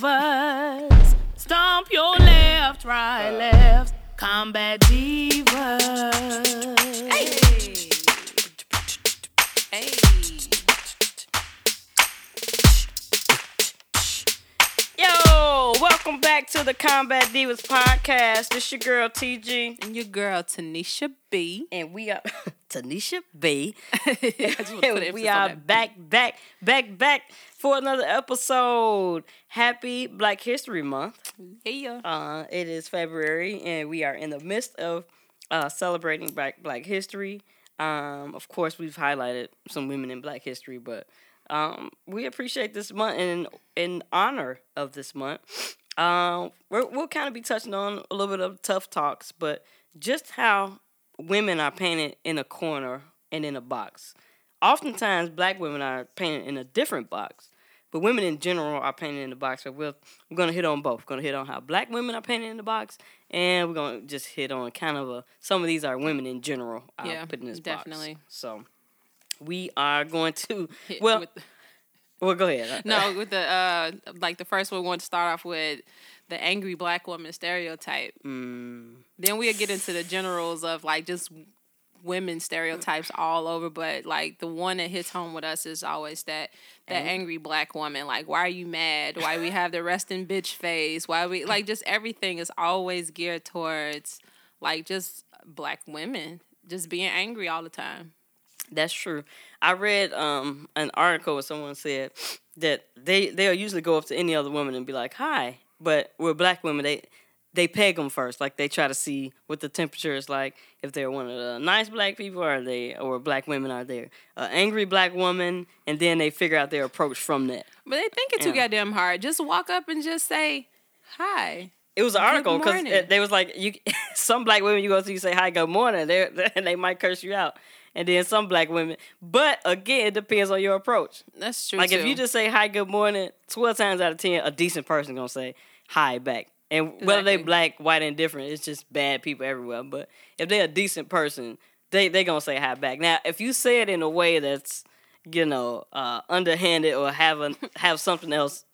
Stomp your left, right, left. Combat back to the Combat Divas podcast. This your girl TG, And your girl Tonnisha B. and we are Tonnisha B. I just wanna put And we are back, back, back, back for another episode. Happy Black History Month. Yeah. Uh, it is February, and we are in the midst of uh, celebrating Black Black History. Um, of course, we've highlighted some women in Black history, but um, we appreciate this month and in honor of this month. Um, we're, we'll kind of be touching on a little bit of tough talks, but just how women are painted in a corner and in a box. Oftentimes, black women are painted in a different box, but women in general are painted in the box. So we'll, we're going to hit on both. We're going to hit on how black women are painted in the box, and we're going to just hit on kind of a some of these are women in general Yeah, put in this definitely. box. So we are going to Hit well, with the- well, go ahead. no, with the uh, like the first one, we want to start off with the angry black woman stereotype. Mm, Then we'll get into the generals of like just women stereotypes all over, but like the one that hits home with us is always that that Angry. angry black woman. Like, why are you mad? Why we have the resting bitch face? Why we like just everything is always geared towards like just black women just being angry all the time. That's true. I read um an article where someone said that they they'll usually go up to any other woman and be like, "Hi," but with black women they they peg them first. Like they try to see what the temperature is like. If they're one of the nice black people, are they or black women are there, an angry black woman, and then they figure out their approach from that. But they think it too goddamn hard. Just walk up and just say hi. It was an article because they was like, you some black women you go to, you say hi, good morning, they and they might curse you out, and then some black women. But again, it depends on your approach. That's true. Like if you just say hi, good morning, twelve times out of ten, a decent person gonna say hi back. And whether they Exactly. black, white, and different, it's just bad people everywhere. But if they're a decent person, they they gonna say hi back. Now, if you say it in a way that's you know uh, underhanded or have a, have something else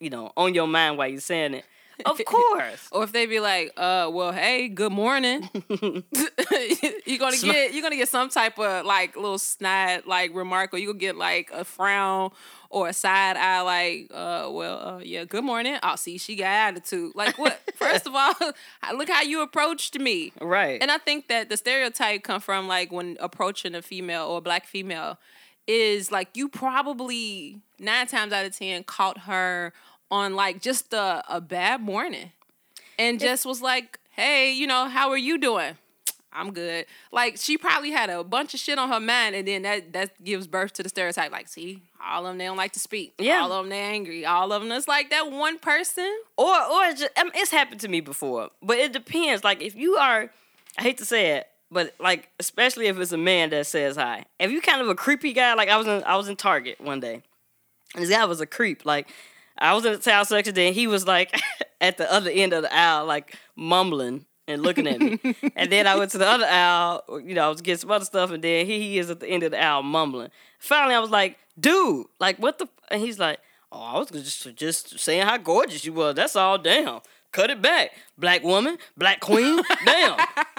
you know on your mind while you're saying it, of course. Or if they be like, uh, well, hey, good morning. you're gonna get you're gonna get some type of like little snide like remark, or you gonna get like a frown or a side eye, like, uh, well, uh, yeah, good morning. I'll oh, see, she got attitude. Like, what? First of all, look how you approached me. Right. And I think that the stereotype come from like when approaching a female or a black female is like you probably nine times out of ten caught her on like just a, a bad morning and just was like, hey, you know, how are you doing? I'm good. Like she probably had a bunch of shit on her mind, and then that that gives birth to the stereotype. Like, see, all of them they don't like to speak. Yeah. all of them they're angry. All of them it's like that one person. or or it's, just, I mean, it's happened to me before, but it depends. Like if you are, I hate to say it, but like especially if it's a man that says hi. If you kind of a creepy guy, like I was in I was in Target one day, and this guy was a creep. Like I was in the towel section, then he was like at the other end of the aisle, like mumbling and looking at me. and then I went to the other aisle, you know, I was getting some other stuff, and then here he is at the end of the aisle mumbling. Finally, I was like, dude, like what the? f-" And he's like, oh, I was just just saying how gorgeous you was. That's all. Damn. Cut it back, black woman, black queen. Damn.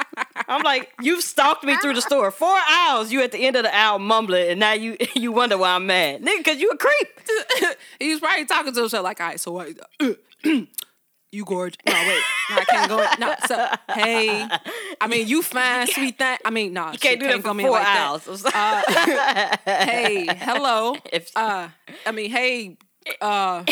I'm like, you've stalked me through the store four hours. You at the end of the aisle mumbling, and now you you wonder why I'm mad, nigga, because you a creep. he was probably talking to himself like, all right, so what? you gorgeous. No, wait. No, I can't go. No, so, hey. I mean, you fine, sweet thing. I mean, no. You can't do that for four hours. I'm sorry. Uh, hey, hello. If- uh, I mean, hey, uh,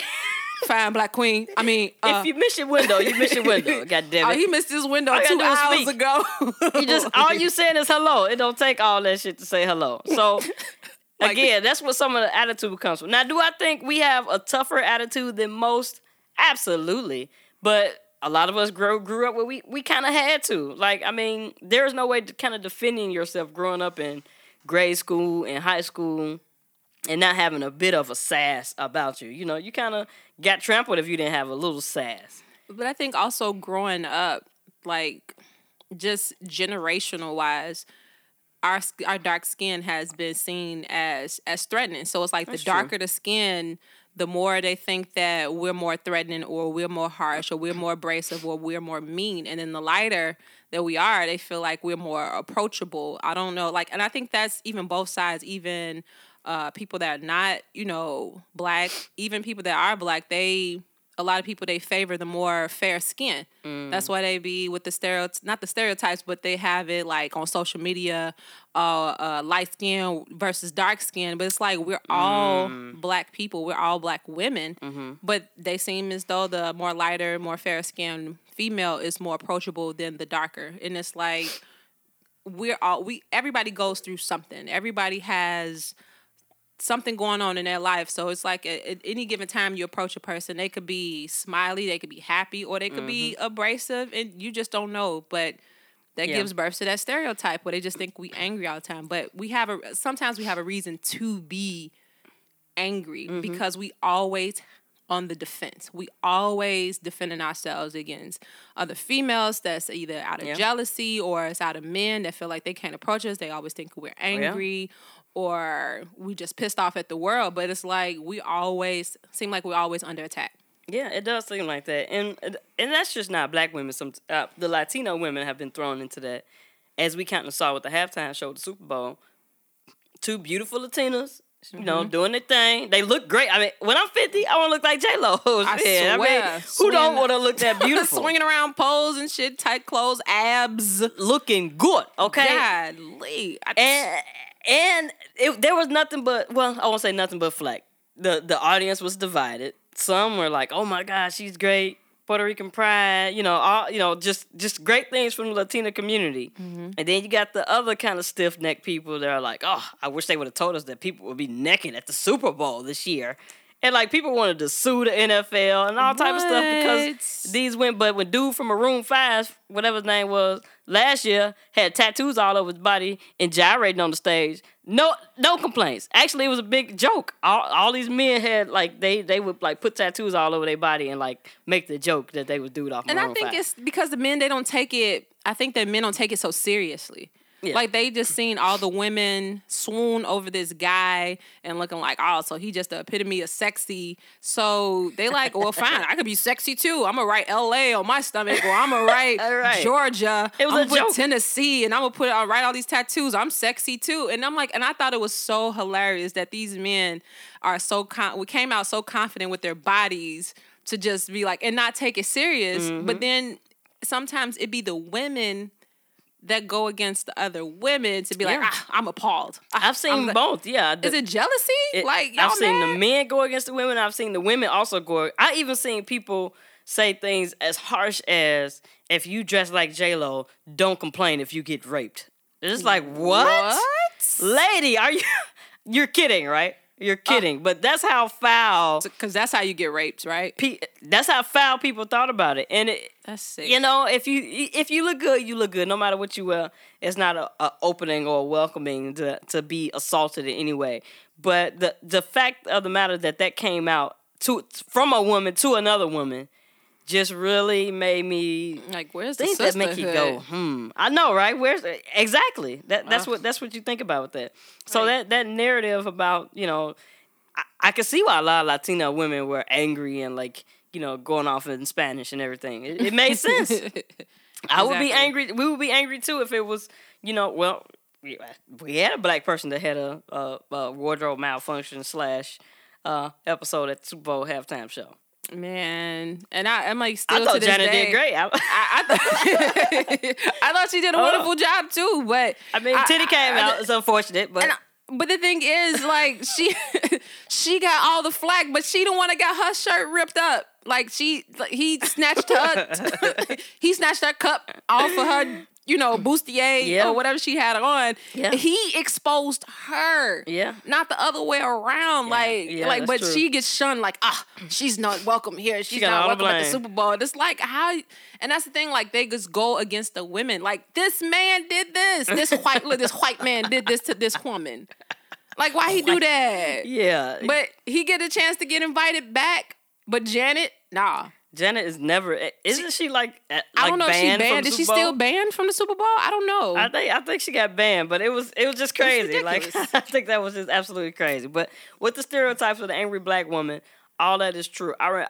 fine black queen. I mean, uh, if you miss your window, you miss your window. God damn oh, it. he missed his window All you two gotta do is hours speak. ago. You just all you saying is hello. It don't take all that shit to say hello. So Like- again, that's what some of the attitude comes from. Now, do I think we have a tougher attitude than most? Absolutely. But a lot of us grew grew up where we, we kind of had to. Like, I mean, there's no way to kind of defending yourself growing up in grade school and high school and not having a bit of a sass about you. You know, you kind of got trampled if you didn't have a little sass. But I think also growing up, like just generational wise, our our dark skin has been seen as as threatening. So it's like That's the true. darker the skin, the more they think that we're more threatening or we're more harsh or we're more abrasive or we're more mean. And then the lighter that we are, they feel like we're more approachable. I don't know. Like, and I think that's even both sides, even uh, people that are not, you know, black, even people that are black, they a lot of people they favor the more fair skin. That's why they be with the stereotypes, not the stereotypes, but they have it like on social media, uh, uh, light skin versus dark skin. But it's like we're all black people, we're all black women, but they seem as though the more lighter, more fair skinned female is more approachable than the darker, and it's like we're all we everybody goes through something. Everybody has something going on in their life. So it's like at, at any given time you approach a person, they could be smiley, they could be happy, or they could be mm-hmm. abrasive, and you just don't know. But that Yeah. gives birth to that stereotype where they just think we angry all the time. But we have a sometimes we have a reason to be angry mm-hmm. because we always on the defense. We always defending ourselves against other females that's either out of Yeah. jealousy or it's out of men that feel like they can't approach us. They always think we're oh, angry or we just pissed off at the world. But it's like we always seem like we're always under attack. Yeah, it does seem like that, and and that's just not black women. Some uh, the Latino women have been thrown into that, as we kind of saw with the halftime show, the Super Bowl. Two beautiful Latinas, you know, Mm-hmm. doing their thing. They look great. I mean, when I'm 50, I want to look like J Lo. I I mean, swear. who don't want to look that beautiful? Swinging around poles and shit, tight clothes, abs. looking good. Okay, Godly. I- and and it, there was nothing but well, I won't say nothing but flack. the The audience was divided. Some were like, "Oh my God, she's great." Puerto Rican pride, you know, all you know, just just great things from the Latina community. Mm-hmm. And then you got the other kind of stiff necked people that are like, "Oh, I wish they would have told us that people would be necking at the Super Bowl this year." And like people wanted to sue the NFL and all type of stuff because these went. But when dude from Maroon Five, whatever his name was, last year had tattoos all over his body and gyrating on the stage, no no complaints. Actually, it was a big joke. All, all these men had like they they would like put tattoos all over their body and like make the joke that they was dude off. And I think 5. it's because the men they don't take it. I think that men don't take it so seriously. Yeah. Like they just seen all the women swoon over this guy and looking like, oh, so he just the epitome of sexy. So they like, well, fine, I could be sexy too. I'm gonna write L.A. on my stomach, or I'm gonna write right. Georgia. It was I'm a joke. Tennessee, and I'm gonna put I'll write all these tattoos. I'm sexy too, and I'm like, and I thought it was so hilarious that these men are so con- we came out so confident with their bodies to just be like and not take it serious. Mm-hmm. But then sometimes it be the women that go against the other women to be like, Yeah. ah, I'm appalled. Ah, I've seen both. Yeah, Is it jealousy? It- like I've seen mad? the men go against the women. I've seen the women also go. I even seen people say things as harsh as "If you dress like J Lo, don't complain if you get raped." It's just like what? What? lady? Are you? You're kidding, right? You're oh. kidding. but that's how foul. Because that's how you get raped, right? Pe- that's how foul people thought about it, and it. That's sick. You know, if you if you look good, you look good. No matter what you wear, it's not a, a opening or a welcoming to to be assaulted in any way. But the the fact of the matter that that came out to from a woman to another woman just really made me like, where's the things that make you go, hmm. I know, right? Where's exactly that? That's Uh. what that's what you think about with that. So Right. that that narrative about you know, I, I can see why a lot of Latina women were angry and like you know going off in Spanish and everything. It, it made sense. I would be angry. We would be angry too if it was you know well. We we had a black person that had a, a, a wardrobe malfunction slash uh, episode at the Super Bowl halftime show. Man, and I, I'm like still I to thought this Janet day, did great. I, I, I, thought, I thought she did a Oh. wonderful job too, but I mean, Titty came out. It's unfortunate, but but the thing is, like she she got all the flack, but she the one that got her shirt ripped up. Like she, like, he snatched her, he snatched her cup off of her, you know, bustier Yeah. or whatever she had on. Yeah. He exposed her. Yeah. not the other way around. Like, Yeah, like, that's but true. she gets shunned. Like, ah, she's not welcome here. She's not welcome at the. Super Bowl. It's like how, and that's the thing. Like they just go against the women. Like this man did this. This white, look, this white man did this to this woman. Like why he do that? yeah. But he get a chance to get invited back. But Janet, nah. Janet is never. Isn't she like? uh, I don't know if she banned banned. Is she still banned from the Super Bowl? I don't know. I think I think she got banned, but it was it was just crazy. Like. I think that was just absolutely crazy. But with the stereotypes of the angry black woman, all that is true. I re-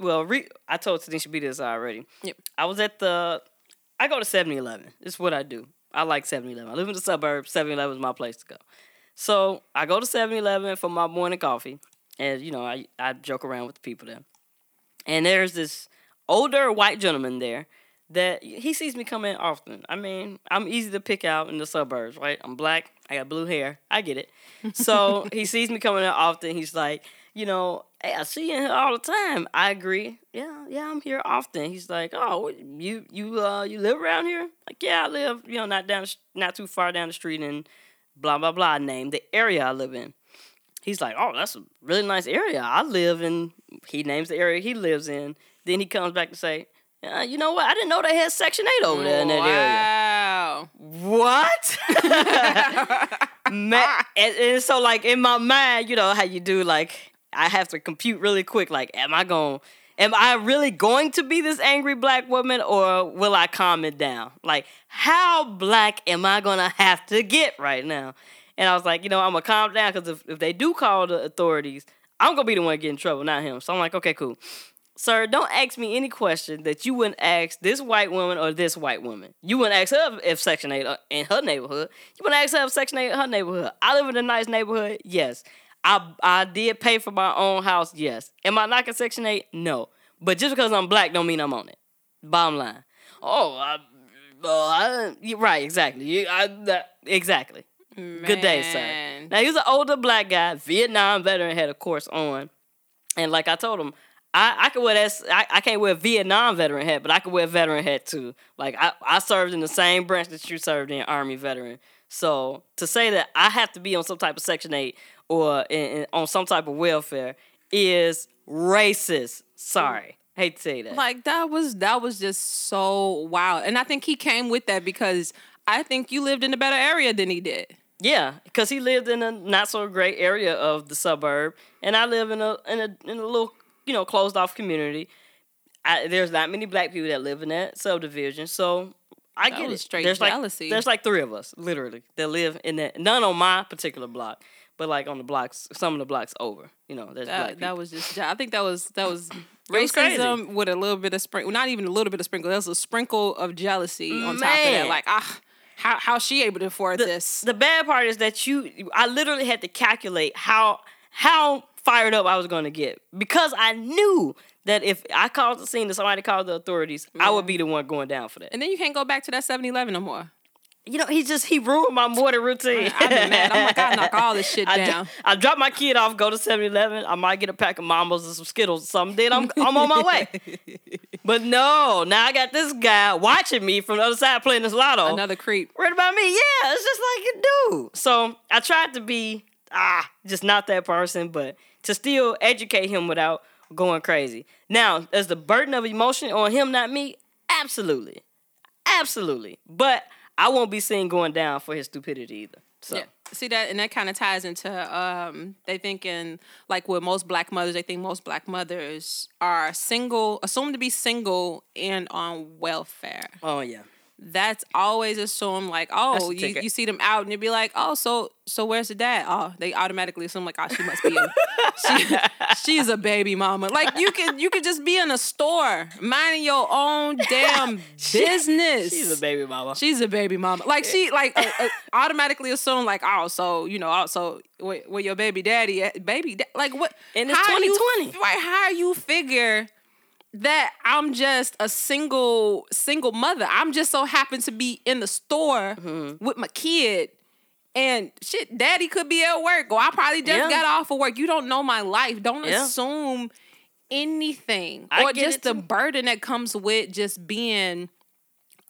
well, re- I told Tonnisha B this already. Yep. I was at the. I go to 7-Eleven. It's what I do. I like 7-Eleven. I live in the suburbs. 7-Eleven is my place to go. So I go to 7-Eleven for my morning coffee, and you know I I joke around with the people there. And there's this older white gentleman there that he sees me come in often. I mean, I'm easy to pick out in the suburbs, right? I'm black, I got blue hair, I get it. So he sees me coming in often. He's like, you know, hey, I see you in here all the time. I agree. Yeah, yeah, I'm here often. He's like, oh, you you uh you live around here? Like, yeah, I live, you know, not down, not too far down the street in blah blah blah. Name the area I live in. He's like, oh, that's a really nice area. I live in. He names the area he lives in. Then he comes back to say, uh, you know what? I didn't know they had Section Eight over there in that area. Wow. What? Man, and, and so like in my mind, you know how you do like I have to compute really quick. Like, am I going? Am I really going to be this angry black woman, or will I calm it down? Like, how black am I gonna have to get right now? And I was like, you know, I'm gonna calm down because if, if they do call the authorities, I'm gonna be the one getting in trouble, not him. So I'm like, okay, cool. Sir, don't ask me any question that you wouldn't ask this white woman or this white woman. You wouldn't ask her if Section 8 uh, in her neighborhood. You wouldn't ask her if Section 8 in her neighborhood. I live in a nice neighborhood, yes. I I did pay for my own house, yes. Am I knocking Section 8? No. But just because I'm black don't mean I'm on it. Bottom line. Oh, I, uh, I, right, exactly. I, that, exactly. Good day, sir. Now he was an older black guy, Vietnam veteran, had a course on, and like I told him, I, I could wear that. I, I can't wear a Vietnam veteran hat, but I could wear a veteran hat too. Like I, I served in the same branch that you served in, Army veteran. So to say that I have to be on some type of Section Eight or in, in- on some type of welfare is racist. Sorry, hate to say that. Like that was that was just so wild. And I think he came with that because I think you lived in a better area than he did. Yeah, because he lived in a not so great area of the suburb, and I live in a in a in a little you know closed off community. I, there's not many black people that live in that subdivision, so I That get was it. straight there's jealousy. like there's like three of us literally that live in that. None on my particular block, but like on the blocks, some of the blocks over. You know, there's black That, people. that was just I think that was that was was crazy. racism with a little bit of sprinkle not even a little bit of sprinkle. That was a sprinkle of jealousy on top of that. Like ah how how's she able to afford the, this? the bad part is that you I literally had to calculate how how fired up I was going to get because I knew that if I called the scene and somebody called the authorities, I would be the one going down for that. and then you can't go back to that 7-Eleven no more. You know, he just he ruined my morning routine. I've been mad. I'm like, I knock all this shit I, down. I drop my kid off, go to 7-Eleven. I might get a pack of Mambas and some Skittles or something. Then I'm I'm on my way. But no, now I got this guy watching me from the other side playing this lotto. Another creep. worried about me. Yeah, it's just like you do. So I tried to be ah, just not that person, but to still educate him without going crazy. Now, is the burden of emotion on him, not me? Absolutely, absolutely. But I won't be seen going down for his stupidity either. So Yeah. See that, and that kind of ties into um, they thinking like with most black mothers, they think most black mothers are single, assumed to be single and on welfare. oh yeah, That's always assumed like, oh, you, you see them out and you'd be like, oh, so so where's the dad? Oh, they automatically assume like, oh, she must be a she, she's a baby mama. Like you could you could just be in a store minding your own damn business. she's a baby mama. She's a baby mama. Like she like uh, uh, automatically assume like oh so you know oh, so where, where your baby daddy at? baby da- like what And it's 2020. f- right how you figure that I'm just a single single mother. I'm just so happen to be in the store Mm-hmm. with my kid. And shit, daddy could be at work, or I probably just Yeah. got off of work. You don't know my life. Don't Yeah. assume anything, I or just the burden that comes with just being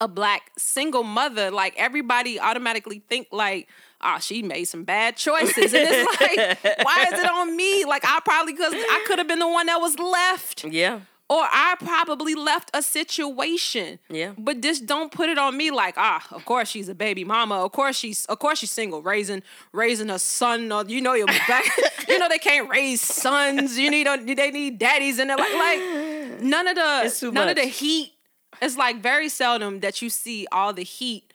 a black single mother, like everybody automatically think like, oh, she made some bad choices. And it's like, why is it on me? Like I probably cause I could have been the one that was left. yeah, Or I probably left a situation. Yeah. But just don't put it on me like, ah, of course she's a baby mama. Of course she's of course she's single, raising raising a son. Or, you know you're back. you know they can't raise sons. You need a, they need daddies and they're like like none of the none of the heat. It's like very seldom that you see all the heat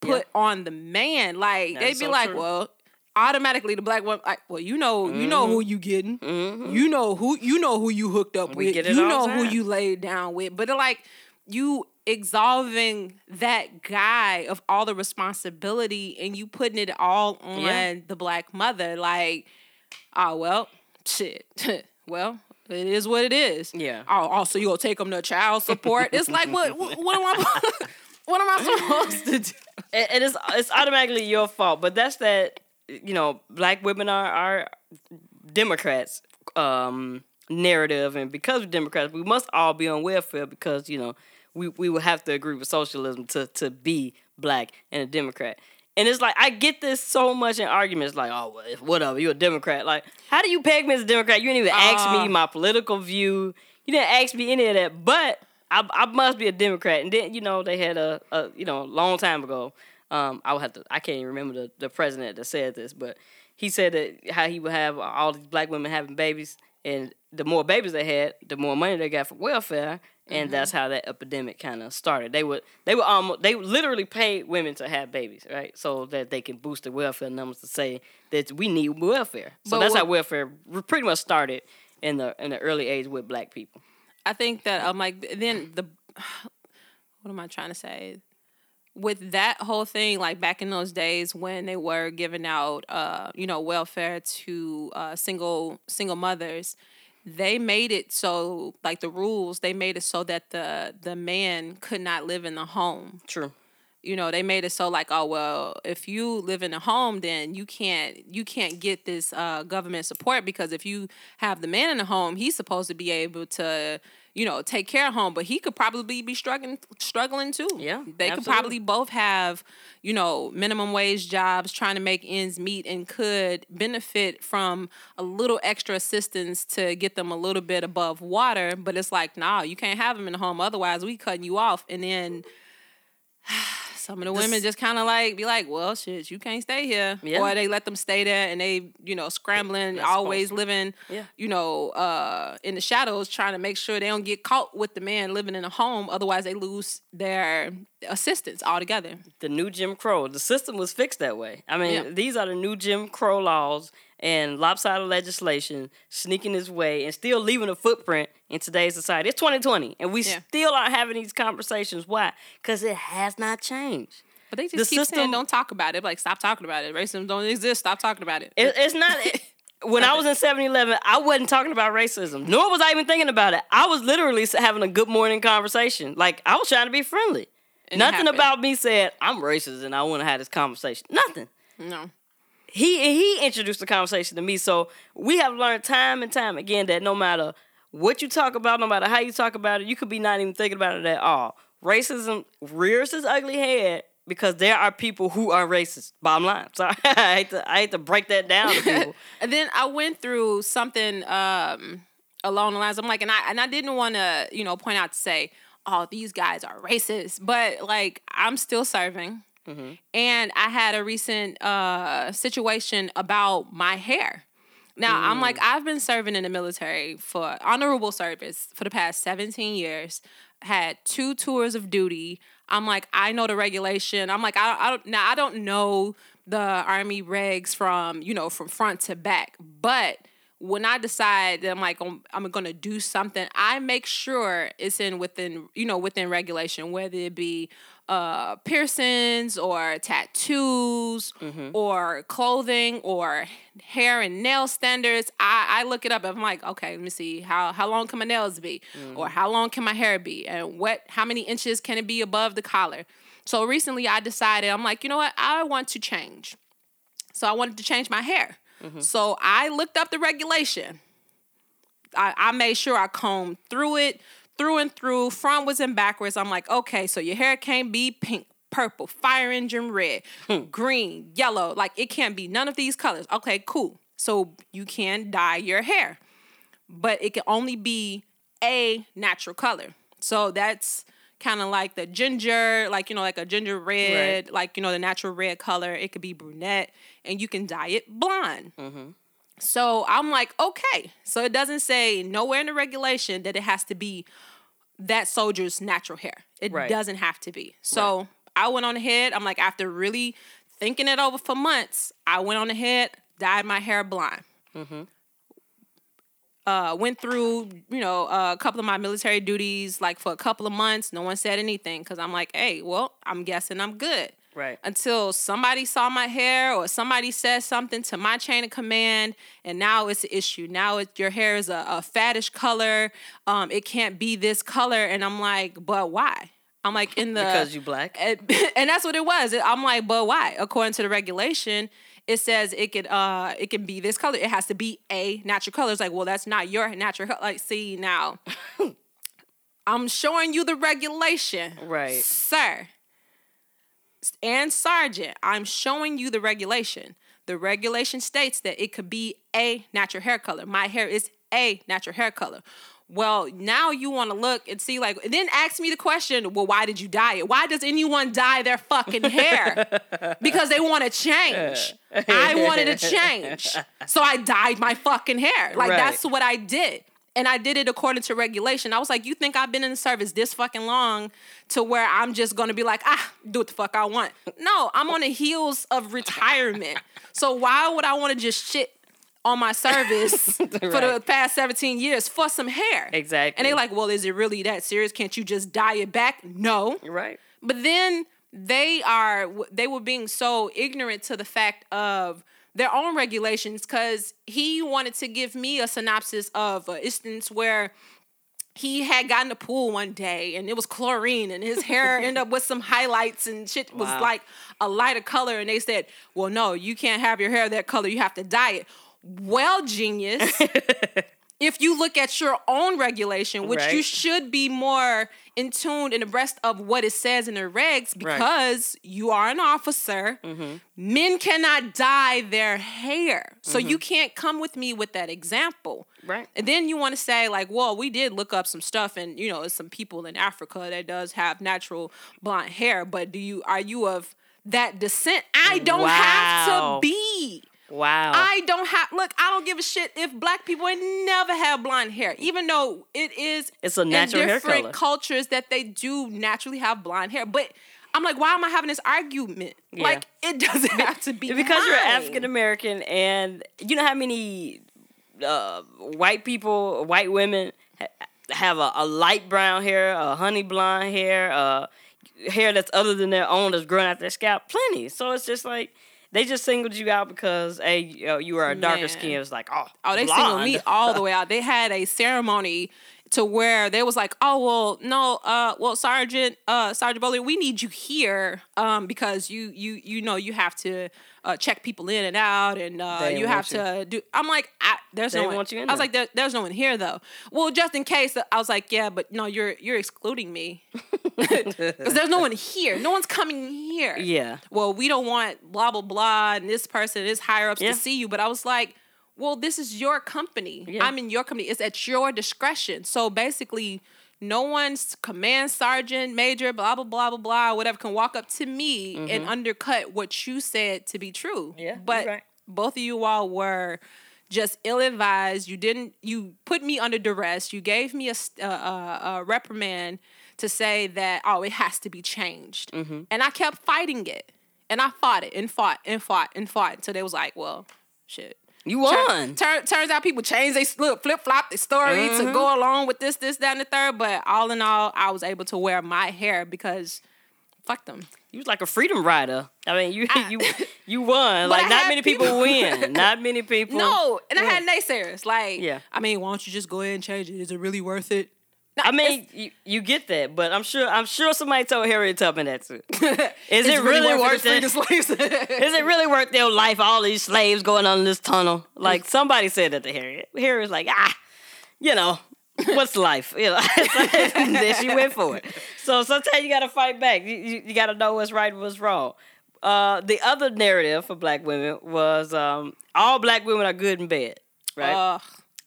put on the man. Like That they'd be so like, true. well, automatically the black woman like, well, you know, you know who mm-hmm. you getting. Mm-hmm. You know who you know who you hooked up Mm-hmm. We with. it You know who you laid down with. But like you absolving that guy of all the responsibility and you putting it all on Yeah. the black mother. Like, oh well, shit. well, it is what it is. Yeah. Oh, also you gonna take them to child support? It's like what? What, what am I? What am I supposed to do? and, and it's it's automatically your fault. But that's that you know black women are are Democrats um, narrative, and because we're Democrats, we must all be on welfare because you know we we would have to agree with socialism to to be black and a Democrat. And it's like I get this so much in arguments, like, oh, well, whatever, you're a Democrat. Like, how do you peg me as a Democrat? You didn't even ask Uh. me my political view. You didn't ask me any of that. But I, I must be a Democrat. And then you know they had a, a you know a long time ago. Um, I would have to. I can't even remember the, the president that said this, but he said that how he would have all these black women having babies, and the more babies they had, the more money they got for welfare, and that's how that epidemic kind of started. They would they would almost they would literally paid women to have babies, right, so that they can boost the welfare numbers to say that we need welfare. So But that's how welfare pretty much started in the in the early age with black people. I think that I'm like then the what am I trying to say? With that whole thing, like back in those days when they were giving out, uh, you know, welfare to uh, single single mothers, they made it so like the rules they made it so that the the man could not live in the home True. you know they made it so like oh well if you live in a home then you can't you can't get this uh, government support because if you have the man in the home he's supposed to be able to you know take care of home but he could probably be struggling struggling too. Yeah, they could probably both have you know minimum wage jobs trying to make ends meet and could benefit from a little extra assistance to get them a little bit above water. But it's like nah you can't have them in the home. Otherwise we cutting you off. And then some of the women just kind of like be like, well, shit, you can't stay here, Yeah. or they let them stay there and they, you know, scrambling, That's always living, Yeah. you know, uh, in the shadows, trying to make sure they don't get caught with the man living in a home. Otherwise, they lose their assistance altogether. the new Jim Crow. The system was fixed that way. I mean, Yeah. these are the new Jim Crow laws and lopsided legislation sneaking its way and still leaving a footprint in today's society. It's 2020, and we Yeah. still aren't having these conversations. Why? Because it has not changed. But they just The keep saying, don't talk about it. Like, stop talking about it. Racism don't exist. Stop talking about it. It, it's not. it- when I was in 7 Eleven, I wasn't talking about racism, nor was I even thinking about it. I was literally having a good morning conversation. Like, I was trying to be friendly. And Nothing about me said, I'm racist and I want to have this conversation. Nothing. no. He he introduced the conversation to me. So we have learned time and time again that no matter what you talk about, no matter how you talk about it, you could be not even thinking about it at all. Racism rears its ugly head because there are people who are racist. Bottom line. Sorry, I hate to I hate to break that down. And then I went through something um, along the lines. I'm like, and I and I didn't want to, you know, point out to say, oh, these guys are racist, but like I'm still serving, Mm-hmm. and I had a recent uh, situation about my hair. Now I'm like, mm. I've been serving in the military for honorable service for the past 17 years. Had two tours of duty. I'm like, I know the regulation. I'm like, I, I don't now. I don't know the army regs from you know from front to back, but when I decide that I'm like I'm, I'm gonna do something, I make sure it's in within you know within regulation, whether it be uh piercings or tattoos mm-hmm. or clothing or hair and nail standards. I, I look it up. And I'm like, okay, let me see how how long can my nails be, or mm-hmm. how long can my hair be, and what how many inches can it be above the collar. So recently, I decided I'm like, you know what, I want to change. So I wanted to change my hair. Mm-hmm. So I looked up the regulation. I, I made sure I combed through it, through and through, frontwards and backwards. I'm like, okay, so your hair can't be pink, purple, fire engine red, hmm. green, yellow. Like it can't be none of these colors. Okay, cool. So you can dye your hair, but it can only be a natural color. So that's kind of like the ginger, like you know, like a ginger red, like you know, the natural red color. It could be brunette, and you can dye it blonde. Mm-hmm. So I'm like, okay. So it doesn't say nowhere in the regulation that it has to be that soldier's natural hair. It Right. doesn't have to be. So I went on ahead. I'm like, after really thinking it over for months, I went on ahead, dyed my hair blonde. Uh, went through, you know, a couple of my military duties, like for a couple of months. No one said anything because I'm like, hey, well, I'm guessing I'm good. Right. Until somebody saw my hair or somebody said something to my chain of command, and now it's an issue. Now it, your hair is a, a fattish color. Um, it can't be this color, and I'm like, but why? I'm like in the Because you black. and, and that's what it was. I'm like, but why? According to the regulation, it says it could uh it can be this color. It has to be a natural color. It's like, well, that's not your natural color. Like, see now, I'm showing you the regulation, Right. sir, and sergeant. I'm showing you the regulation. The regulation states that it could be a natural hair color. My hair is a natural hair color. Well, now you want to look and see, like, and then ask me the question, well, why did you dye it? Why does anyone dye their fucking hair? because they want to change. I wanted to change. So I dyed my fucking hair. Like, Right. that's what I did. And I did it according to regulation. I was like, you think I've been in the service this fucking long to where I'm just gonna be like, ah, do what the fuck I want? No, I'm on the heels of retirement. So why would I wanna just shit on my service for the past 17 years for some hair? Exactly. And they're like, well, is it really that serious? Can't you just dye it back? No. Right. But then they are they were being so ignorant to the fact of their own regulations because he wanted to give me a synopsis of an instance where he had gotten a pool one day and it was chlorine and his hair ended up with some highlights and shit was Wow. like a lighter color. And they said well no you can't have your hair that color. You have to dye it. Well genius if you look at your own regulation, which you should be more in tune and abreast of what it says in the regs because you are an officer, Mm-hmm. men cannot dye their hair. So you can't come with me with that example. Mm-hmm. Right. And then you want to say, like, well, we did look up some stuff and you know, some people in Africa that does have natural blonde hair, but do you are you of that descent? I don't have to be. Wow. I don't have look. I don't give a shit if black people ain't never have blonde hair, even though it is It's a natural in hair different color. cultures that they do naturally have blonde hair. But I'm like, why am I having this argument? Yeah. Like it doesn't have to be because you're. African American, and you know how many uh, white people, white women ha- have a, a light brown hair, a honey blonde hair, uh, hair that's other than their own that's growing out their scalp. Plenty. So it's just like they just singled you out because hey, you, know, you are a darker Man. skin. It's like oh, Oh, they blonde. singled me all the way out. They had a ceremony to where they was like, oh well, no, uh, well, Sergeant, uh, Sergeant Bowley, we need you here, um, because you you you know you have to uh, check people in and out, and uh, you have want to do. I'm like, I, there's They no one. want you in I was like, there, there's no one here though. Well, just in case, I was like, yeah, but no, you're you're excluding me because there's no one here. No one's coming here Yeah. well, we don't want blah blah blah and this person, is higher ups Yeah. to see you. But I was like, well, this is your company. Yeah. I'm in your company. It's at your discretion. So basically, no one's command sergeant, major, blah blah blah blah blah, whatever can walk up to me and undercut what you said to be true. Mm-hmm. Yeah, but right. both of you all were just ill-advised. You didn't. You put me under duress. You gave me a, uh, a reprimand to say that oh, it has to be changed, Mm-hmm. and I kept fighting it, and I fought it and fought and fought and fought until they was like, well, shit. You Tur- won. Turn, turns out people change they look flip flop the story Mm-hmm. to go along with this, this, that, and the third. But all in all, I was able to wear my hair because fuck them. You was like a freedom rider. I mean, you I- you you won. Like not many people, people- win. Not many people. No, and I had naysayers like, Yeah. I mean, why don't you just go ahead and change it? Is it really worth it? I mean, you, you get that, but I'm sure I'm sure somebody told Harriet Tubman that too. Is it really worth to free it? slaves? Is it really worth their life? All these slaves going on this tunnel. Like somebody said that to Harriet. Harriet's like, ah, you know, what's life? You know, and then she went for it. So sometimes you got to fight back. You, you, you got to know what's right and what's wrong. Uh, the other narrative for black women was um, all black women are good in bed, right? Ugh.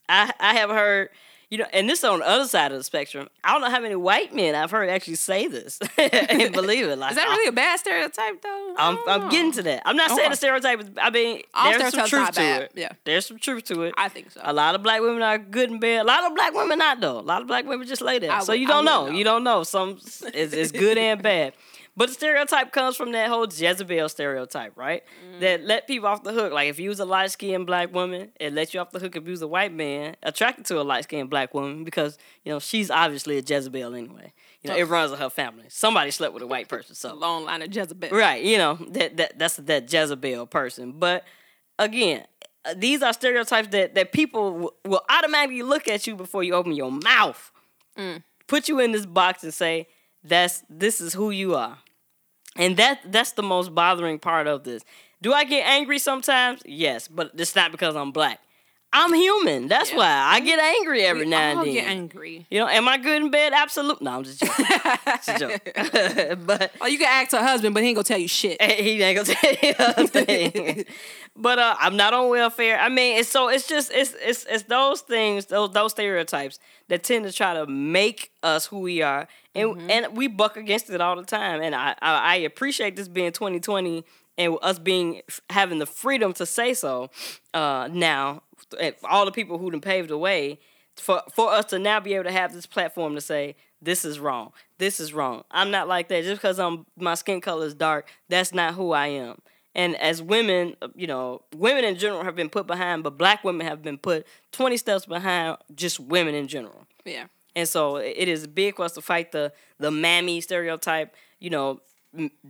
I I have heard, you know, and this is on the other side of the spectrum. I don't know how many white men I've heard actually say this and believe it. Like, is that really a bad stereotype though? I'm I'm getting to that. I'm not saying the stereotype. Is, I mean, All there's some truth to bad. it. Yeah. there's some truth to it. I think so. A lot of black women are good in bed. A lot of black women not though. A lot of black women just lay there. I so would- you don't know. know. You don't know. Some it's, it's good and bad. But the stereotype comes from that whole Jezebel stereotype, right? That let people off the hook. Like if you was a light skinned black woman, it let you off the hook if you was a white man attracted to a light skinned black woman because, you know, she's obviously a Jezebel anyway. You know, it runs in her family. Somebody slept with a white person, so Long line of Jezebel. Right, you know that that that's that Jezebel person. But again, uh, these are stereotypes that that people w- will automatically look at you before you open your mouth, put you in this box and say that's this is who you are, and that that's the most bothering part of this. Do I get angry sometimes? Yes, but it's not because I'm black. I'm human. That's Yeah. why I get angry every We now and then. get angry. You know, am I good in bed? Absolutely. No, I'm just joking. it's a joke. but Oh, you can ask her husband, but he ain't gonna tell you shit. he ain't gonna tell you a thing. but uh, I'm not on welfare. I mean, it's so it's just it's it's it's those things, those those stereotypes that tend to try to make us who we are, and and we buck against it all the time. And I I, I appreciate this being 2020 and us being having the freedom to say so uh, now. All the people who done paved the way for for us to now be able to have this platform to say this is wrong, this is wrong. I'm not like that just because I'm my skin color is dark. That's not who I am. And as women, uh, you know, women in general have been put behind, but black women have been put 20 steps behind just women in general. Yeah. And so it is big for us to fight the the mammy stereotype. You know,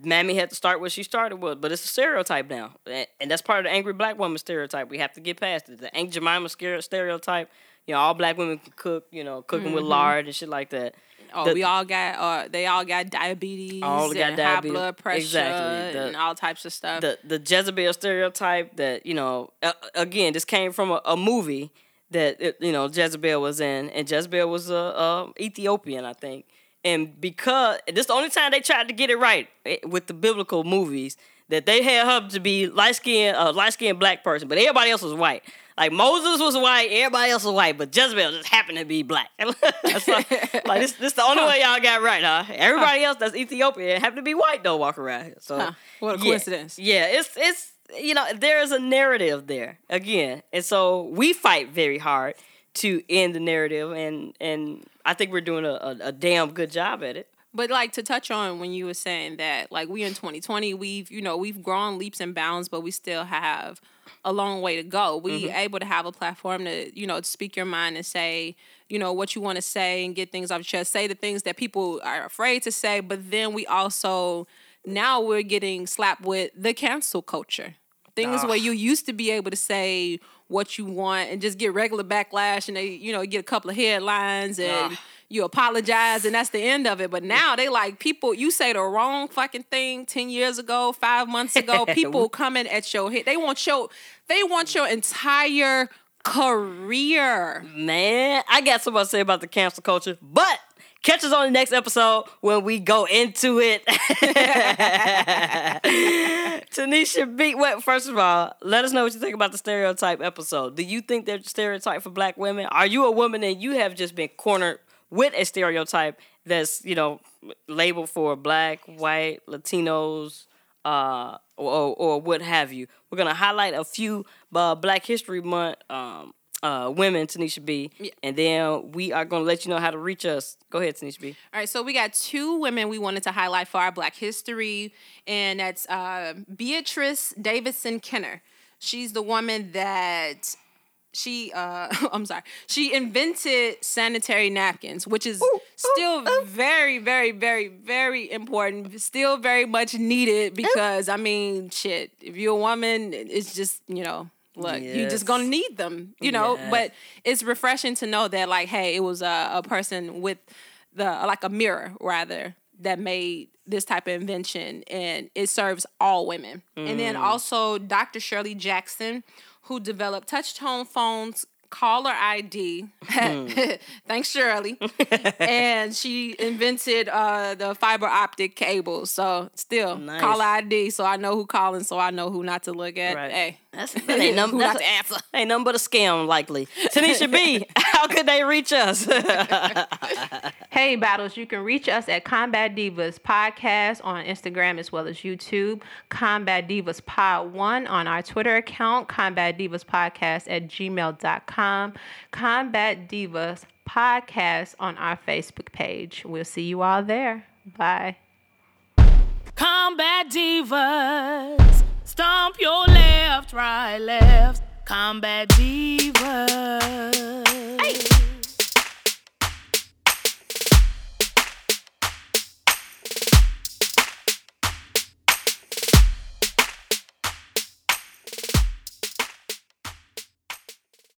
mammy had to start what she started with, but it's a stereotype now, and that's part of the angry black woman stereotype. We have to get past it. The Aunt Jemima stereotype. You know, all black women can cook. You know, cooking with lard and shit like that. Oh, The- we all got uh they all got diabetes All got and diabetes. high blood pressure Exactly. The- and all types of stuff. the the Jezebel stereotype that you know uh, again this came from a, a movie that it, you know Jezebel was in and Jezebel was a, a Ethiopian I think and because this is the only time they tried to get it right eh, with the biblical movies that they had her to be light skinned a light skinned black person but everybody else was white. Like Moses was white everybody else was white but Jezebel just happened to be black. That's like, like this this the only way y'all got right huh. Everybody else that's Ethiopian happened to be white though walk around here so Huh. What a yeah. coincidence. Yeah, it's it's you know there is a narrative there again, and so we fight very hard to end the narrative, and and I think we're doing a, a, a damn good job at it. But like to touch on when you were saying that, like we in 2020, we've you know we've grown leaps and bounds, but we still have a long way to go. We mm-hmm. able to have a platform to you know to speak your mind and say you know what you want to say and get things off your chest. Say the things that people are afraid to say, but then we also now we're getting slapped with the cancel culture. Things where ah. you used to be able to say what you want and just get regular backlash and they you know get a couple of headlines and Ugh. you apologize and that's the end of it. But now they like people you say the wrong fucking thing 10 years ago, 5 months ago, people coming at your head. They want your they want your entire career. Man, I got something to say about the cancel culture, but catch us on the next episode when we go into it. Tonnisha B. Well, first of all, let us know what you think about the stereotype episode. Do you think there's a stereotype for black women? Are you a woman and you have just been cornered with a stereotype that's, you know, labeled for black, white, Latinos, uh, or, or what have you? We're going to highlight a few uh, Black History Month um, uh, women, Tonnisha B. And then we are going to let you know how to reach us. Go ahead, Tonnisha B. All right, so we got two women we wanted to highlight for our Black history, and that's uh, Beatrice Davidson Kenner. She's the woman that she, uh, I'm sorry, she invented sanitary napkins, which is still very, very, very, very important. Still very much needed because I mean, shit, if you're a woman, it's just you know. Look, you Yes. just gonna need them, you know. Yes. But it's refreshing to know that, like, hey, it was a, a person with the like a mirror rather that made this type of invention, and it serves all women. And then also Dr. Shirley Jackson, who developed touch tone phones. Caller ID, thanks Shirley, and she invented uh, the fiber optic cables. So still Nice. caller ID, so I know who calling, so I know who not to look at. Right. Hey, That's, that ain't nothing, that's to answer. ain't nothing but a scam, likely. Tonnisha B, how could they reach us? Hey, Battles, you can reach us at Combat Divas Podcast on Instagram as well as YouTube. Combat Divas Pod 1 on our Twitter account. Combat Divas Podcast at gmail.com. Combat Divas Podcast on our Facebook page. We'll see you all there. Bye. Combat divas. Stomp your left, right, left. Combat divas. Hey.